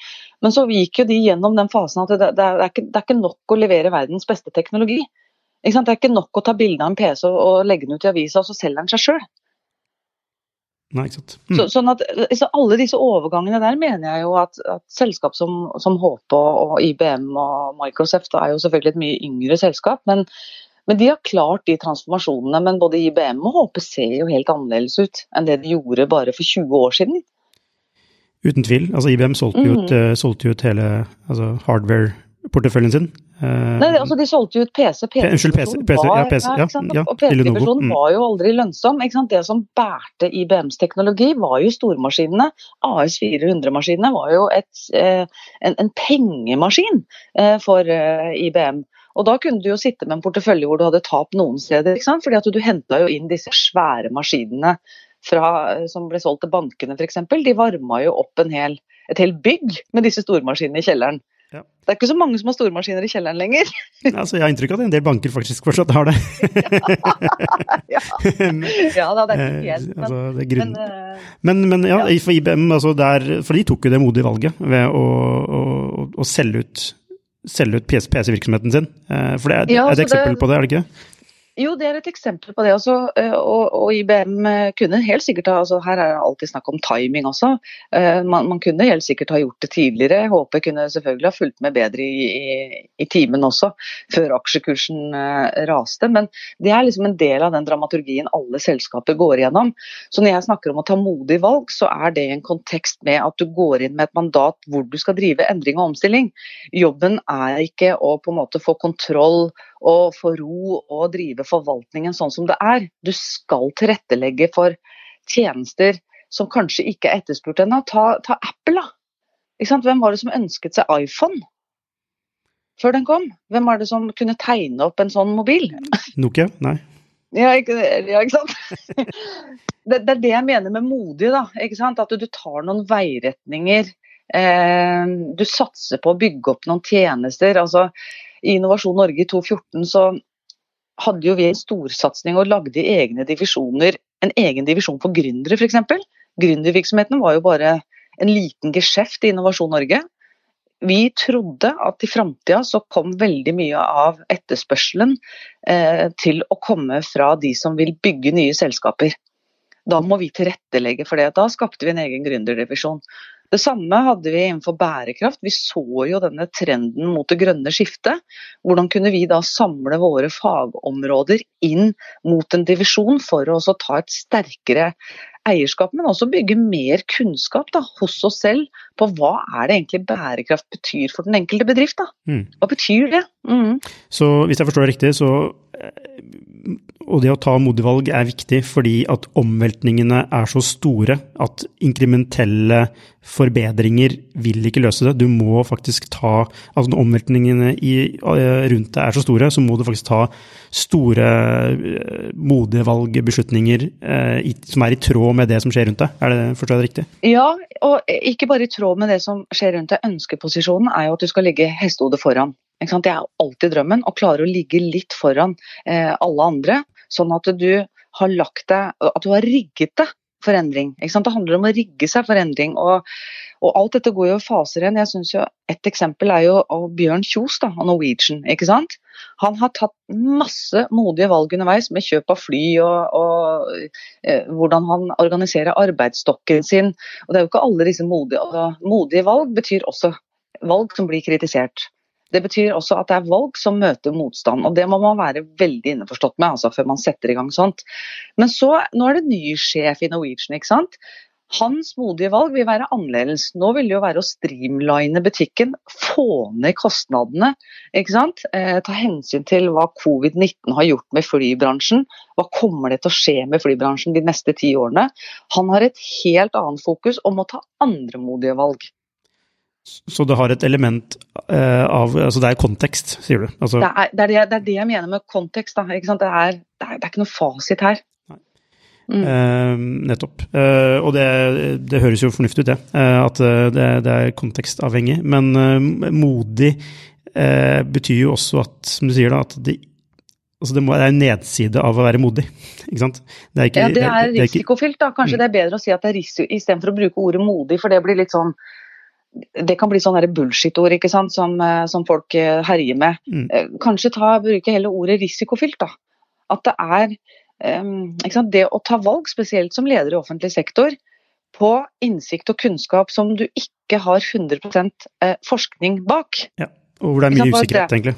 Men så gikk jo de gjennom den fasen at det, det, er, ikke, det er ikke nok å levere verdens beste teknologi. Det er ikke nok å ta bilde av en PC og legge den ut i avisa, og så selger den seg sjøl. Nei, ikke sant. Mm. Så, sånn at så Alle disse overgangene der mener jeg jo at, at selskap som, som HP og IBM og Microsoft er jo selvfølgelig et mye yngre selskap, men, men de har klart de transformasjonene. Men både IBM og HP ser jo helt annerledes ut enn det de gjorde bare for 20 år siden. Uten tvil. Altså IBM solgte jo ut, mm. solgte ut hele altså hardware-porteføljen sin Uh, Nei, altså De solgte jo ut PC. PC Unnskyld, PC, var, ja, PC, ja, PC-divisjonen mm. var jo aldri lønnsom. Det som bærte IBMs teknologi, var jo stormaskinene. AS400-maskinene var jo et, uh, en, en, pengemaskin for IBM. Og Da kunne du jo sitte med en portefølje hvor du hadde tap noen steder. ikke sant? Fordi at Du henta jo inn disse svære maskinene fra, som ble solgt til bankene f.eks. De varma jo opp en hel, et helt bygg med disse stormaskinene i kjelleren. Ja. Det er ikke så mange som har stormaskiner i kjelleren lenger. [laughs] altså, jeg har inntrykk av at en del banker faktisk fortsatt har det. [laughs] ja. ja da, det er ikke helt men, altså, det er men, uh, men, men, ja, for IBM, altså der, for de tok jo det modige valget ved å, å, å selge ut, selge ut PC-virksomheten sin. Uh, for det er, ja, er et eksempel det, på det, er det ikke? Jo, det er et eksempel på det også. Eh, og, og IBM eh, kunne helt sikkert ha altså Her er det alltid snakk om timing også. Eh, man, man, kunne helt sikkert ha gjort det tidligere. HP kunne selvfølgelig ha fulgt med bedre i, i, i timen også, før aksjekursen raste. Men det er liksom en del av den dramaturgien alle selskaper går igjennom. Så når jeg snakker om å ta modig valg, så er det en kontekst med at du går inn med et mandat hvor du skal drive endring og omstilling. Jobben er ikke å på en måte få kontroll og få ro og drive forvaltningen sånn som det er. Du skal tilrettelegge for tjenester som kanskje ikke er etterspurt ennå. Ta, ta, Apple, da. Hvem var det som ønsket seg iPhone før den kom? Hvem var det som kunne tegne opp en sånn mobil? [laughs] Nokia? Nei. Ja, ikke, ja, ikke sant? [laughs] det, det, er det jeg mener med modig. da, ikke sant? At du tar noen veiretninger. Eh, du satser på å bygge opp noen tjenester. altså i Innovasjon Norge i 2014 så hadde jo vi en storsatsing og lagde egne divisjoner. En egen divisjon for gründere, f.eks. Gründervirksomheten var jo bare en liten geskjeft i Innovasjon Norge. Vi trodde at i framtida så kom veldig mye av etterspørselen eh, til å komme fra de som vil bygge nye selskaper. Da må vi tilrettelegge for det. Da skapte vi en egen gründerdivisjon. Det samme hadde vi innenfor bærekraft. Vi så jo denne trenden mot det grønne skiftet. Hvordan kunne vi da samle våre fagområder inn mot en divisjon for å ta et sterkere eierskap, men også bygge mer kunnskap da, hos oss selv på hva er det egentlig bærekraft betyr for den enkelte bedrift. Da. Mm. Hva betyr det? Mm. Så hvis jeg forstår det riktig, så og det å ta modige valg er viktig fordi at omveltningene er så store at inkrementelle forbedringer vil ikke løse det. Du må faktisk ta Altså når omveltningene i, eh, rundt deg er så store, så må du faktisk ta store, eh, modige valg, eh, som er i tråd med det som skjer rundt deg. Er det, forstår jeg det riktig? Ja, og ikke bare i tråd med det som skjer rundt deg. Ønskeposisjonen er jo at du skal ligge hestehodet foran. Det er alltid drømmen, å klare å ligge litt foran eh, alle andre. Sånn at du har lagt deg, at du har rigget deg for endring. Det handler om å rigge seg for endring. Og, og alt dette går jo i faser igjen. Jeg synes jo Et eksempel er jo Bjørn Kjos av Norwegian. ikke sant? Han har tatt masse modige valg underveis med kjøp av fly og, og eh, hvordan han organiserer arbeidsstokken sin. Og Det er jo ikke alle disse modige, modige valg betyr også valg som blir kritisert. Det betyr også at det er valg som møter motstand, og det må man være veldig innforstått med altså, før man setter i gang sånt. Men så, nå er det ny sjef i Norwegian, ikke sant. Hans modige valg vil være annerledes. Nå vil det jo være å streamline butikken, få ned kostnadene. ikke sant? Eh, ta hensyn til hva covid-19 har gjort med flybransjen. Hva kommer det til å skje med flybransjen de neste ti årene? Han har et helt annet fokus om å ta andre modige valg. Så det har et element uh, av Altså det er kontekst, sier du? Altså, det, er, det, er det, det, er, det, jeg mener med kontekst. Da, ikke sant? Det, er, det, er, ikke noe fasit her. Mm. Uh, nettopp. Uh, og det, høres jo fornuftig ut, det. at det, er kontekstavhengig. Men modig betyr jo også at, som du sier, da, at det Altså det, må, det er en nedside av å være modig, [laughs] ikke sant? Det er, ikke, ja, det er det, risikofylt, da. Kanskje mm. det er bedre å si at det er risiko istedenfor å bruke ordet modig, for det blir litt sånn det kan bli sånn bullshit-ord ikke sant, som, eh, som, folk eh, herjer med. Mm. Eh, kanskje ta, bruke hele ordet risikofylt. da. At det er um, sant, det å ta valg, spesielt som leder i offentlig sektor, på innsikt og kunnskap som du ikke har 100% forskning bak. Ja, Og hvor det er mye usikkerhet, egentlig.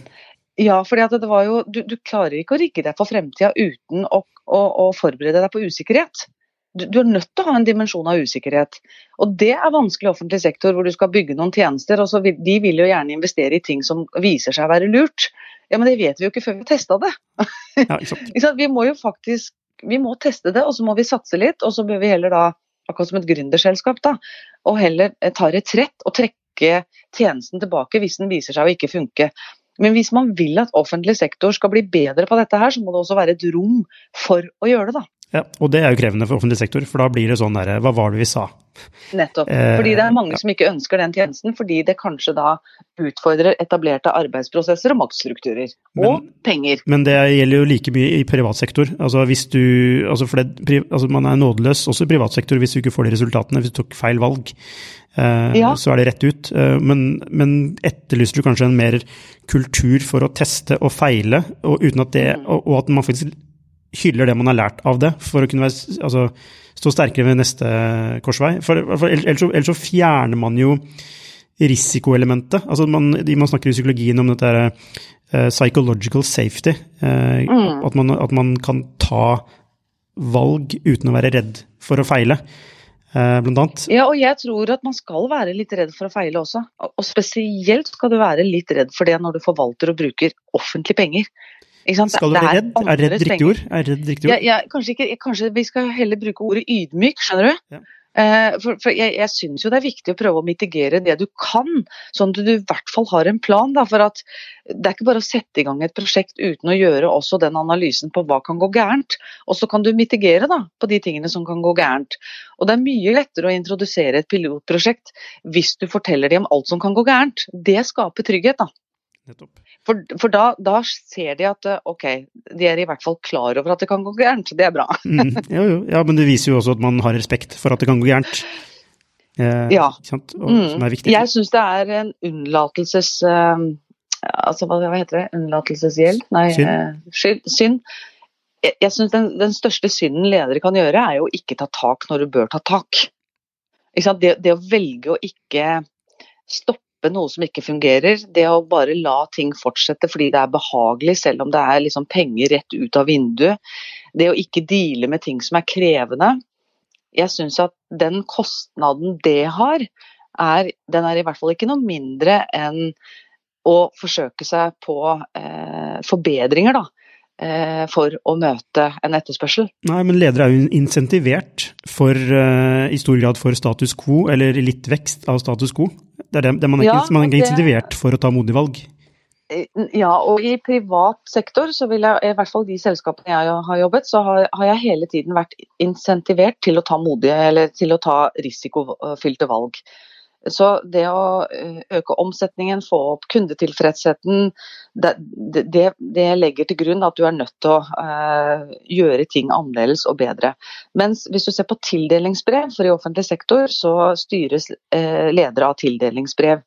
Ja, for det var jo, du, du, klarer ikke å rigge deg for fremtida uten å, å, å, forberede deg på usikkerhet. Du, er nødt til å ha en dimensjon av usikkerhet. Og det er vanskelig i offentlig sektor, hvor du skal bygge noen tjenester. og vil, De vil jo gjerne investere i ting som viser seg å være lurt. Ja, Men det vet vi jo ikke før vi har testa det. Ja, [laughs] vi må jo faktisk vi må teste det, og så må vi satse litt. Og så bør vi heller da, akkurat som et gründerselskap, da, og heller ta retrett og trekke tjenesten tilbake hvis den viser seg å ikke funke. Men hvis man vil at offentlig sektor skal bli bedre på dette her, så må det også være et rom for å gjøre det, da. Ja, og det er jo krevende for offentlig sektor, for da blir det sånn derre Hva var det vi sa? Nettopp. Fordi det er mange eh, som ikke ønsker den tjenesten, fordi det kanskje da utfordrer etablerte arbeidsprosesser og maktstrukturer. Men, og penger. Men det gjelder jo like mye i privat sektor. Altså hvis du altså for det, altså Man er nådeløs også i privat sektor hvis du ikke får de resultatene, hvis du tok feil valg. Eh, ja. Så er det rett ut. Eh, men, men, etterlyser du kanskje en mer kultur for å teste og feile, og, uten at det, mm. og, og at man faktisk hyller det man har lært av det, for å kunne være, altså, stå sterkere ved neste korsvei. For, for ellers, så, ellers, så, fjerner man jo risikoelementet. Altså man, man snakker i psykologien om dette uh, psychological safety. Uh, mm. at, man, at, man, kan ta valg uten å være redd for å feile. Uh, blant annet. Ja, og jeg tror at man skal være litt redd for å feile også. Og spesielt skal du være litt redd for det når du forvalter og bruker offentlige penger. Skal du bli redd? Er redd riktig ord? Redd riktig ord? Ja, ja, kanskje, ikke, kanskje, vi skal heller bruke ordet ydmyk, skjønner du. Ja. Uh, for, for, jeg, jeg syns jo det er viktig å prøve å mitigere det du kan, sånn at du i hvert fall har en plan. Da, for at Det er ikke bare å sette i gang et prosjekt uten å gjøre også den analysen på hva kan gå gærent. Og så kan du mitigere da, på de tingene som kan gå gærent. Og Det er mye lettere å introdusere et pilotprosjekt hvis du forteller dem om alt som kan gå gærent. Det skaper trygghet. da. For, for da, da, ser de at ok, de er i hvert fall klar over at det kan gå gærent. Det er bra. [laughs] mm, jo, jo. Ja, men det viser jo også at man har respekt for at det kan gå gærent. Eh, ja. Og, mm. Jeg syns det er en unnlatelses... Uh, altså, hva, heter det? Unnlatelsesgjeld? Nei, synd. Uh, synd. Jeg, jeg syns den, den, største synden ledere kan gjøre, er jo ikke ta tak når du bør ta tak. Det, det å velge å ikke stoppe stoppe noe som ikke fungerer. Det å bare la ting fortsette fordi det er behagelig, selv om det er liksom penger rett ut av vinduet. Det å ikke deale med ting som er krevende. Jeg syns at den kostnaden det har, er, den er i hvert fall ikke noe mindre enn å forsøke seg på eh, forbedringer, da. Eh, for å møte en etterspørsel. Nei, men ledere er jo insentivert for, uh, i stor grad for status quo, eller litt vekst av status quo. Det er det, det man, er ja, ikke, man er ikke insentivert for å ta modige valg. Eh, ja, og i privat sektor, så vil jeg, i hvert fall de selskapene jeg har jobbet, så har, har jeg hele tiden vært insentivert til å ta modige, eller til å ta risikofylte valg. Så det å eh, øke omsetningen, få opp kundetilfredsheten, det, det, det, legger til grunn at du er nødt til å uh, gjøre ting annerledes og bedre. Mens hvis du ser på tildelingsbrev, for i offentlig sektor så styres uh, ledere av tildelingsbrev.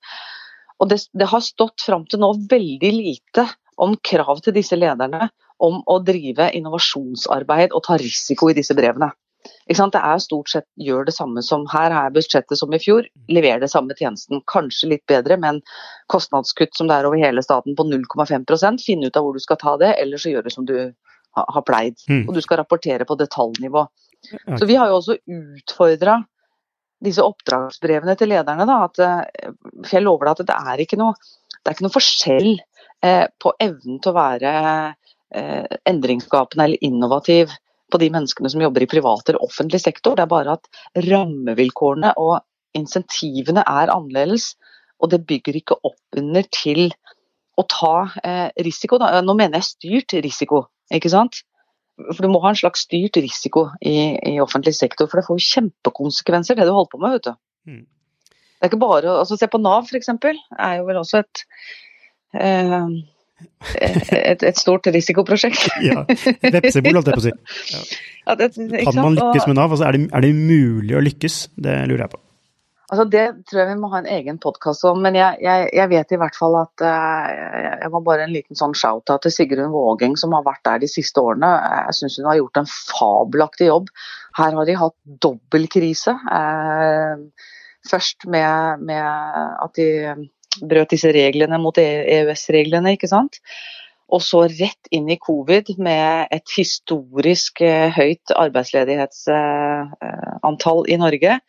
Og det, det har stått fram til nå veldig lite om krav til disse lederne om å drive innovasjonsarbeid og ta risiko i disse brevene. Det er stort sett gjør det samme som her, her er budsjettet som i fjor. Leverer det samme tjenesten, kanskje litt bedre, men kostnadskutt som det er over hele staten på 0,5% Finn ut av hvor du skal ta det, eller så gjør det som du har pleid. Mm. Og du skal rapportere på detaljnivå. Så vi har jo også utfordra disse oppdragsbrevene til lederne. Da, at, eh, jeg lover at det er ikke noe, det er ikke noe forskjell eh, på evnen til å være eh, endringsskapende eller innovativ på de menneskene som jobber i privat eller offentlig sektor. Det er bare at rammevilkårene og insentivene er annerledes. Og det bygger ikke opp under til å ta eh, risiko. Da. Nå mener jeg styrt risiko, ikke sant. For du må ha en slags styrt risiko i, i offentlig sektor, for det får jo kjempekonsekvenser, det du holder på med. vet du. Mm. Det er ikke bare, altså Se på Nav, f.eks. er jo vel også et eh, et, et stort risikoprosjekt. [laughs] ja. Vepsebol, holdt jeg på å si. Ja. [laughs] Ja, det, kan man lykkes med Nav? Altså, er, det, er, det, mulig å lykkes? Det lurer jeg på. Altså, det tror jeg vi må ha en egen podkast om, men jeg, jeg, jeg, vet i hvert fall at uh, Jeg må bare en liten sånn shout-out til Sigrun Vågeng som har vært der de siste årene. Jeg syns hun har gjort en fabelaktig jobb. Her har de hatt dobbeltkrise. Uh, først med, med at de brøt disse reglene mot EØS-reglene, ikke sant. Og så rett inn i covid med et historisk eh, høyt arbeidsledighetsantall i Norge.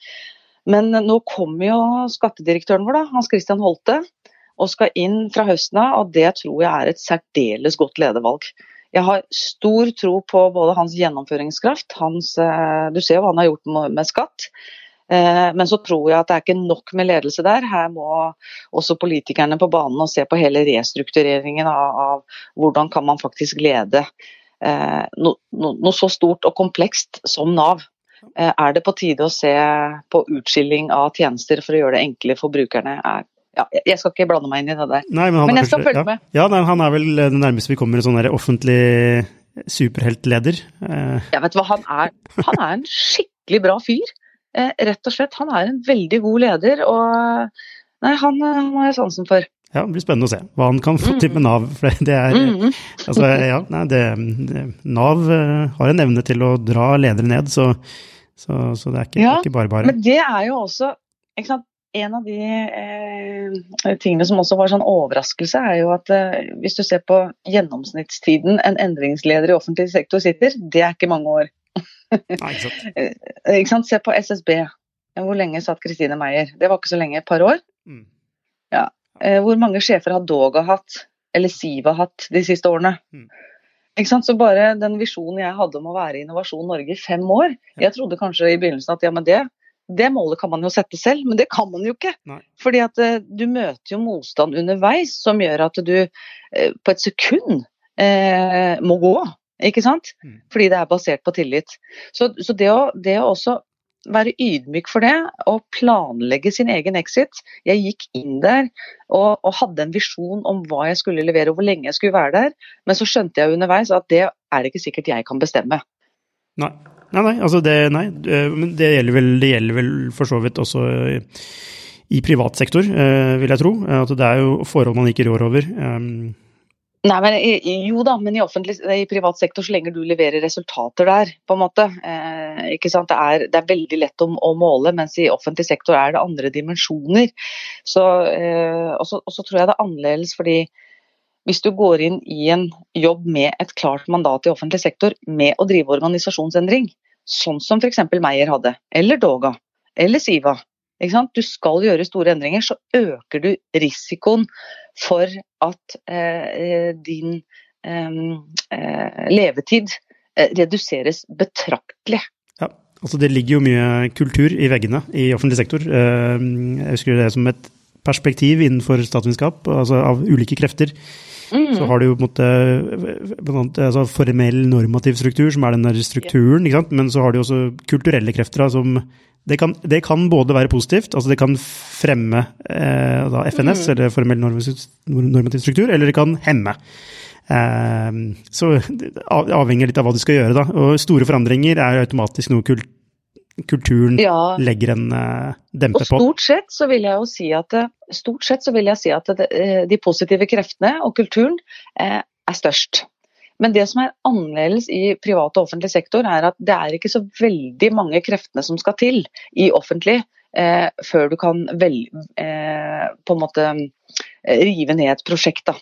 Men nå kommer jo skattedirektøren vår, da, Hans Christian Holte, og skal inn fra høsten av. Og det tror jeg er et særdeles godt ledervalg. Jeg har stor tro på både hans gjennomføringskraft, hans, eh, du ser hva han har gjort med skatt, Eh, men så tror jeg at det er ikke nok med ledelse der. Her må også politikerne på banen og se på hele restruktureringen av, av hvordan kan man faktisk lede eh, no, no, noe så stort og komplekst som Nav. Eh, er det på tide å se på utskilling av tjenester for å gjøre det enklere for brukerne? ja, jeg skal ikke blande meg inn i det der. Nei, men, men, jeg skal følge ja. med. Ja, nei, Han er vel det nærmeste vi kommer en sånn offentlig superheltleder. Ja, vet du hva, han er, han er en skikkelig bra fyr. Eh, rett og slett, han er en veldig god leder, og nei, han, han har jeg sansen for. Ja, Det blir spennende å se hva han kan få til med Nav. for det er, mm. altså, ja, nei, det, det, Nav uh, har en evne til å dra ledere ned, så, så, så det er ikke, ja, ikke, bare bare. Men det er jo også ikke sant, En av de eh, tingene som også var sånn overraskelse, er jo at eh, hvis du ser på gjennomsnittstiden en endringsleder i offentlig sektor sitter, det er ikke mange år. Nei, ikke, sant. [laughs] Eh, ikke sant? Se på SSB. Hvor lenge satt Kristine Meyer? Det var ikke så lenge, et par år. Mm. Ja. Eh, hvor mange sjefer har Doga hatt, eller Siva hatt, de siste årene? Mm. Ikke sant? Så bare den visjonen jeg hadde om å være i Innovasjon Norge i fem år Jeg trodde kanskje i begynnelsen at ja, men det, det målet kan man jo sette selv, men det kan man jo ikke. Nei. Fordi at uh, du møter jo motstand underveis som gjør at du på et sekund eh, må gå. Ikke sant? Mm. Fordi det er basert på tillit. Så, så det, å, det å også være ydmyk for det, og planlegge sin egen exit. Jeg gikk inn der og, og, hadde en visjon om hva jeg skulle levere og hvor lenge jeg skulle være der, men så skjønte jeg underveis at det er det ikke sikkert jeg kan bestemme. Nei, nei, nei, altså det, nei. Men det gjelder, vel, det gjelder vel for så vidt også i privat sektor, eh, vil jeg tro. At det er jo forhold man ikke rår over. Nei, men Jo da, men i, i, privat sektor så lenge du leverer resultater der, på en måte. Eh? Det er, det er veldig lett å, å, måle, mens i offentlig sektor er det andre dimensjoner. Så, eh, og så tror jeg det er annerledes fordi hvis du går inn i en jobb med et klart mandat i offentlig sektor med å drive organisasjonsendring, sånn som f.eks. Meyer hadde, eller Doga, eller Siva, du skal gjøre store endringer, så øker du risikoen for at eh, din eh, levetid eh, reduseres betraktelig. Ja, altså det ligger jo mye kultur i veggene i offentlig sektor. Eh, jeg husker det som et perspektiv innenfor statsvitenskap, altså av ulike krefter. Mm. Så har du jo på en måte altså formell normativ struktur, som er den der strukturen, men så har du også kulturelle krefter som det kan, det kan, både være positivt, altså det kan fremme eh, da, FNS, mm. eller formell normativ struktur, eller det kan hemme. Eh, så det avhenger litt av hva du skal gjøre, da. Og store forandringer er automatisk noe kult, kulturen ja. legger en eh, demper på. Og stort sett så vil jeg jo si at, stort sett så vil jeg si at det, eh, de positive kreftene og kulturen eh, er størst. Men det som er annerledes i privat og offentlig sektor, er at det er ikke så veldig mange kreftene som skal til i offentlig eh, før du kan vel, eh, på en måte eh, rive ned et prosjekt. Da.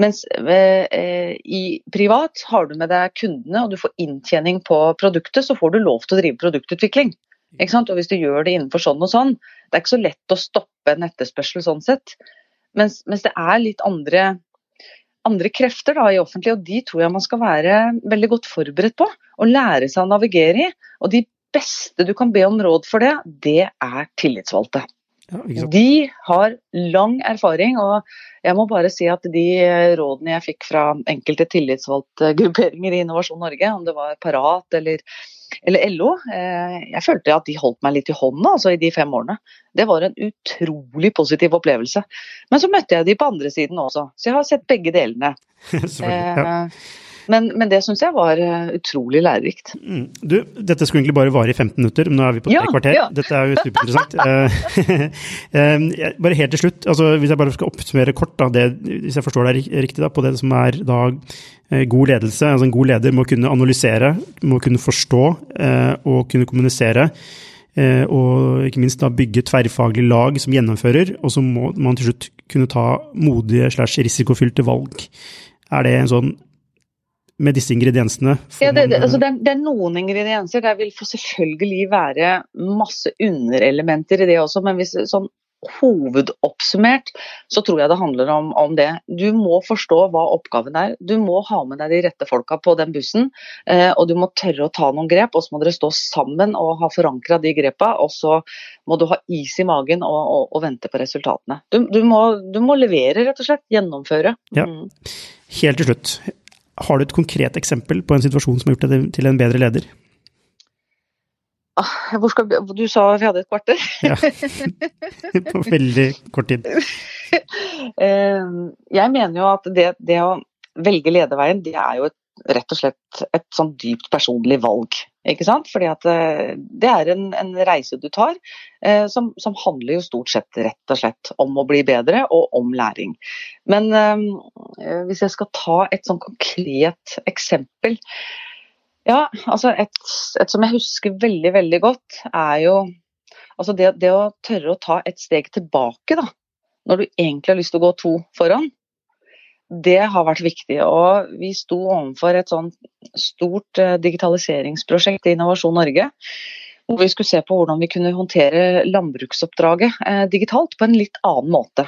Mens eh, i privat har du med deg kundene og du får inntjening på produktet, så får du lov til å drive produktutvikling. Og hvis du gjør det innenfor sånn og sånn, det er ikke så lett å stoppe en etterspørsel sånn sett. Mens, mens det er litt andre andre krefter da, i offentlig, og de tror jeg man skal være veldig godt forberedt på. Og lære seg å navigere i. Og de beste du kan be om råd for det, det er tillitsvalgte. Ja, de har lang erfaring, og jeg må bare si at de rådene jeg fikk fra enkelte tillitsvalgte grupperinger i Innovasjon Norge, om det var Parat eller eller LO. Jeg følte at de holdt meg litt i hånda altså, i de fem årene. Det var en utrolig positiv opplevelse. Men så møtte jeg de på andre siden også, så jeg har sett begge delene. [laughs] ja. Men, men det syns jeg var eh, utrolig lærerikt. Mm. Du, dette skulle egentlig bare vare i 15 minutter, men nå er vi på tre ja, kvarter. Ja. Dette er jo superinteressant. [laughs] Eh, [laughs] eh, bare helt til slutt, altså, hvis jeg bare skal oppsummere kort, da, det, hvis jeg forstår deg riktig, da, på det som er da god ledelse. altså En god leder må kunne analysere, må kunne forstå og kunne kommunisere. Og ikke minst da bygge tverrfaglige lag som gjennomfører, og så må man til slutt kunne ta modige slash risikofylte valg. Er det en sånn med disse ingrediensene? Ja, det, det, altså det, er, det, er, noen ingredienser. Det vil selvfølgelig være masse underelementer i det også, men hvis sånn hovedoppsummert så tror jeg det handler om, om, det. Du må forstå hva oppgaven er. Du må ha med deg de rette folka på den bussen. Eh, og du må tørre å ta noen grep, og så må dere stå sammen og ha forankra de grepa. Og så må du ha is i magen og, og, og vente på resultatene. Du, du, må, du, må, levere, rett og slett. Gjennomføre. Ja. Mm. Helt til slutt. Har du et konkret eksempel på en situasjon som har gjort deg til en bedre leder? Hvor skal, du sa vi hadde et kvarter? Ja. [laughs] På veldig kort tid. [laughs] Eh, jeg mener jo at det, det å velge lederveien, det er jo et, rett og slett et sånn dypt personlig valg. Ikke sant? Fordi at eh, det er en, en reise du tar eh, som, som, handler jo stort sett rett og slett om å bli bedre og om læring. Men eh, hvis jeg skal ta et sånn konkret eksempel Ja, altså et, et, som jeg husker veldig, veldig godt, er jo altså det, det å tørre å ta et steg tilbake, da. Når du egentlig har lyst til å gå to foran det har vært viktig. Og vi sto overfor et sånt stort eh, digitaliseringsprosjekt i Innovasjon Norge. Hvor vi skulle se på hvordan vi kunne håndtere landbruksoppdraget eh, digitalt på en litt annen måte.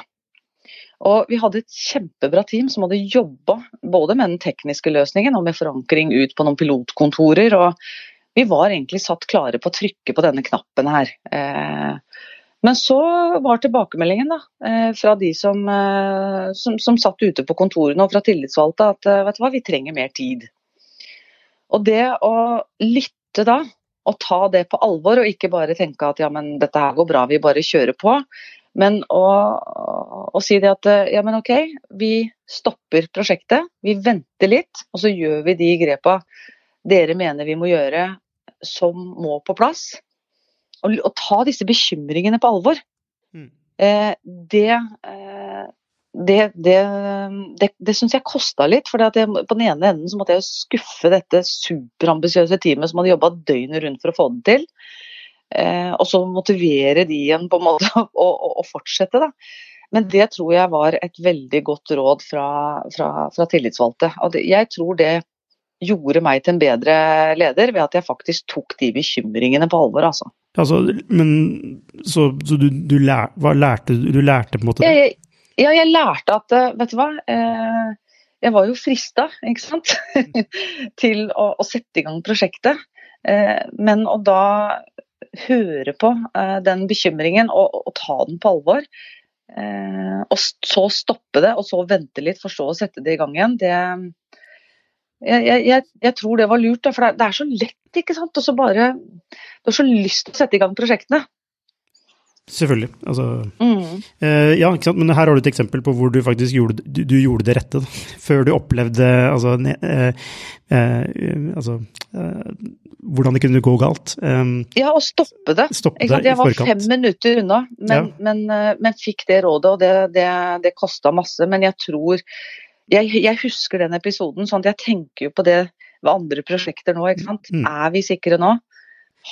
Og vi hadde et kjempebra team som hadde jobba både med den tekniske løsningen og med forankring ut på noen pilotkontorer. Og vi var egentlig satt klare på å trykke på denne knappen her. Eh, men så var tilbakemeldingen da, eh, fra de som, eh, som, som, satt ute på kontorene og fra tillitsvalgte at eh, vet du hva, vi trenger mer tid. Og det å lytte da, og ta det på alvor, og ikke bare tenke at ja, men dette her går bra, vi bare kjører på. Men å, å si det at ja, men ok, vi stopper prosjektet, vi venter litt, og så gjør vi de grepa dere mener vi må gjøre som må på plass å, å ta disse bekymringene på alvor, mm. eh, det, eh, det, det, det, det syns jeg kosta litt. For på den ene enden så måtte jeg skuffe dette superambisiøse teamet som hadde jobba døgnet rundt for å få det til. Eh, og så motivere de igjen på en måte [laughs] å, fortsette. da. Men det tror jeg var et veldig godt råd fra, fra, fra tillitsvalgte. Og jeg tror det gjorde meg til en bedre leder ved at jeg faktisk tok de bekymringene på alvor. altså. Altså, men Så, så du, du, lær, lærte du? lærte på en måte det? Jeg, ja, jeg lærte at eh, Vet du hva. Eh, jeg var jo frista, ikke sant, [laughs] til å, å, sette i gang prosjektet. Eh, men å da høre på den bekymringen og, og, ta den på alvor, eh, og så stoppe det, og så vente litt, for så å sette det i gang igjen, det, jeg, jeg, jeg, tror det var lurt, da, for det er, så lett. ikke sant? Så bare Du har så lyst til å sette i gang prosjektene. Selvfølgelig. Altså, mm. eh, ja, ikke sant? Men her har du et eksempel på hvor du faktisk gjorde, du, du gjorde det rette. Da. [laughs] Før du opplevde altså, ne, eh, eh, altså eh, hvordan det kunne gå galt. Um, ja, og stoppe det. Stoppe det jeg var fem minutter unna, men, ja. men, eh, men, fikk det rådet, og det, det, det kosta masse. Men jeg tror jeg, jeg, husker den episoden, sånn at jeg tenker jo på det ved andre prosjekter nå. ikke sant? Mm. Er vi sikre nå?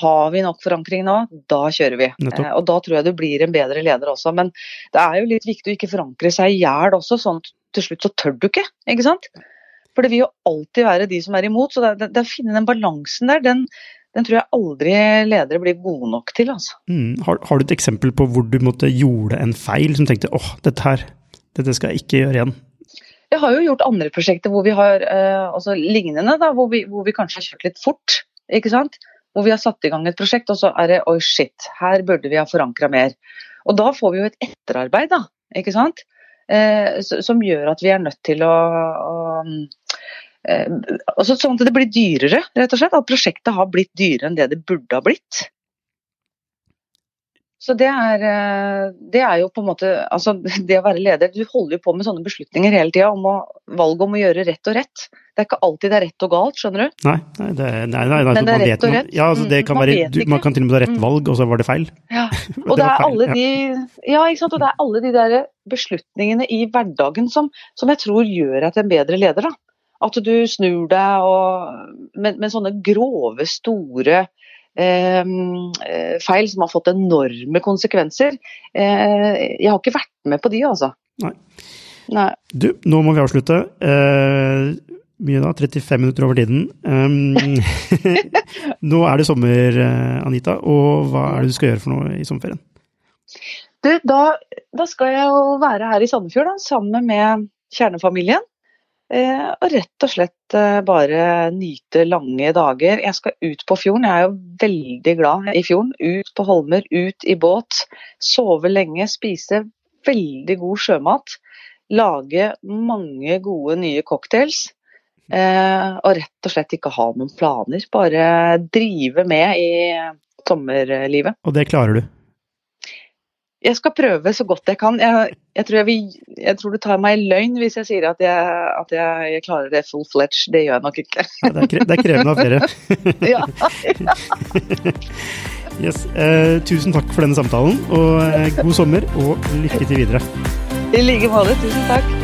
Har vi nok forankring nå? Da kjører vi. Nettopp. og da tror jeg du blir en bedre leder også. Men det er jo litt viktig å ikke forankre seg i hjel også, sånn at til slutt så tør du ikke. ikke sant? For det vil jo alltid være de som er imot. Så det, det, det å finne den balansen der, den, den, tror jeg aldri ledere blir gode nok til. altså. Mm. Har, har, du et eksempel på hvor du måtte gjorde en feil, som tenkte åh, dette her, dette skal jeg ikke gjøre igjen? Jeg har jo gjort andre prosjekter hvor vi har eh, altså lignende, da, hvor vi, hvor vi, kanskje har kjørt litt fort. ikke sant? Hvor vi har satt i gang et prosjekt, og så er det oi, shit, her burde vi ha forankra mer. Og da får vi jo et etterarbeid, da. ikke sant? Eh, som gjør at vi er nødt til å, å eh, altså Sånn at det blir dyrere, rett og slett. At prosjektet har blitt dyrere enn det det burde ha blitt. Så det er, eh, det er jo på en måte altså [laughs] Det å være leder Du holder jo på med sånne beslutninger hele tida om å, valget om å gjøre rett og rett. Det er ikke alltid det er rett og galt, skjønner du? Nei, nei, det, nei, nei, nei Men det er rett og rett. Ja, altså, det Mm, kan man være, du, man kan til og med ta rett Mm. valg, og så var det feil. Ja. [laughs] Og det er alle de Ja, ikke sant. Og det er alle de der beslutningene i hverdagen som, som jeg tror gjør deg til en bedre leder. da. At du snur deg og med, med sånne grove, store feil som har fått enorme konsekvenser. Eh, jeg har ikke vært med på de, altså. Nei. Nei. Du, nå må vi avslutte. Eh, mye da? 35 minutter over tiden. Um, [laughs] nå er det sommer, eh, Anita, og hva er det du skal gjøre for noe i sommerferien? Du, da, da skal jeg jo være her i Sandefjord da, sammen med kjernefamilien. Eh, og rett og slett eh, bare nyte lange dager. Jeg skal ut på fjorden. Jeg er jo veldig glad i fjorden. Ut på holmer, ut i båt. Sove lenge, spise veldig god sjømat. Lage mange gode nye cocktails. Eh, og rett og slett ikke ha noen planer. Bare drive med i sommerlivet. Og det klarer du. Jeg skal prøve så godt jeg kan. Jeg, jeg, tror, jeg, vil, jeg tror, du tar meg i løgn hvis jeg sier at jeg, at klarer det full fledge. Det gjør jeg nok ikke. Ja, det, er det er krevende av flere. [laughs] [laughs] ja. Yes. Eh, tusen takk for denne samtalen, og eh, god sommer, og lykke til videre. I like måte. Tusen takk.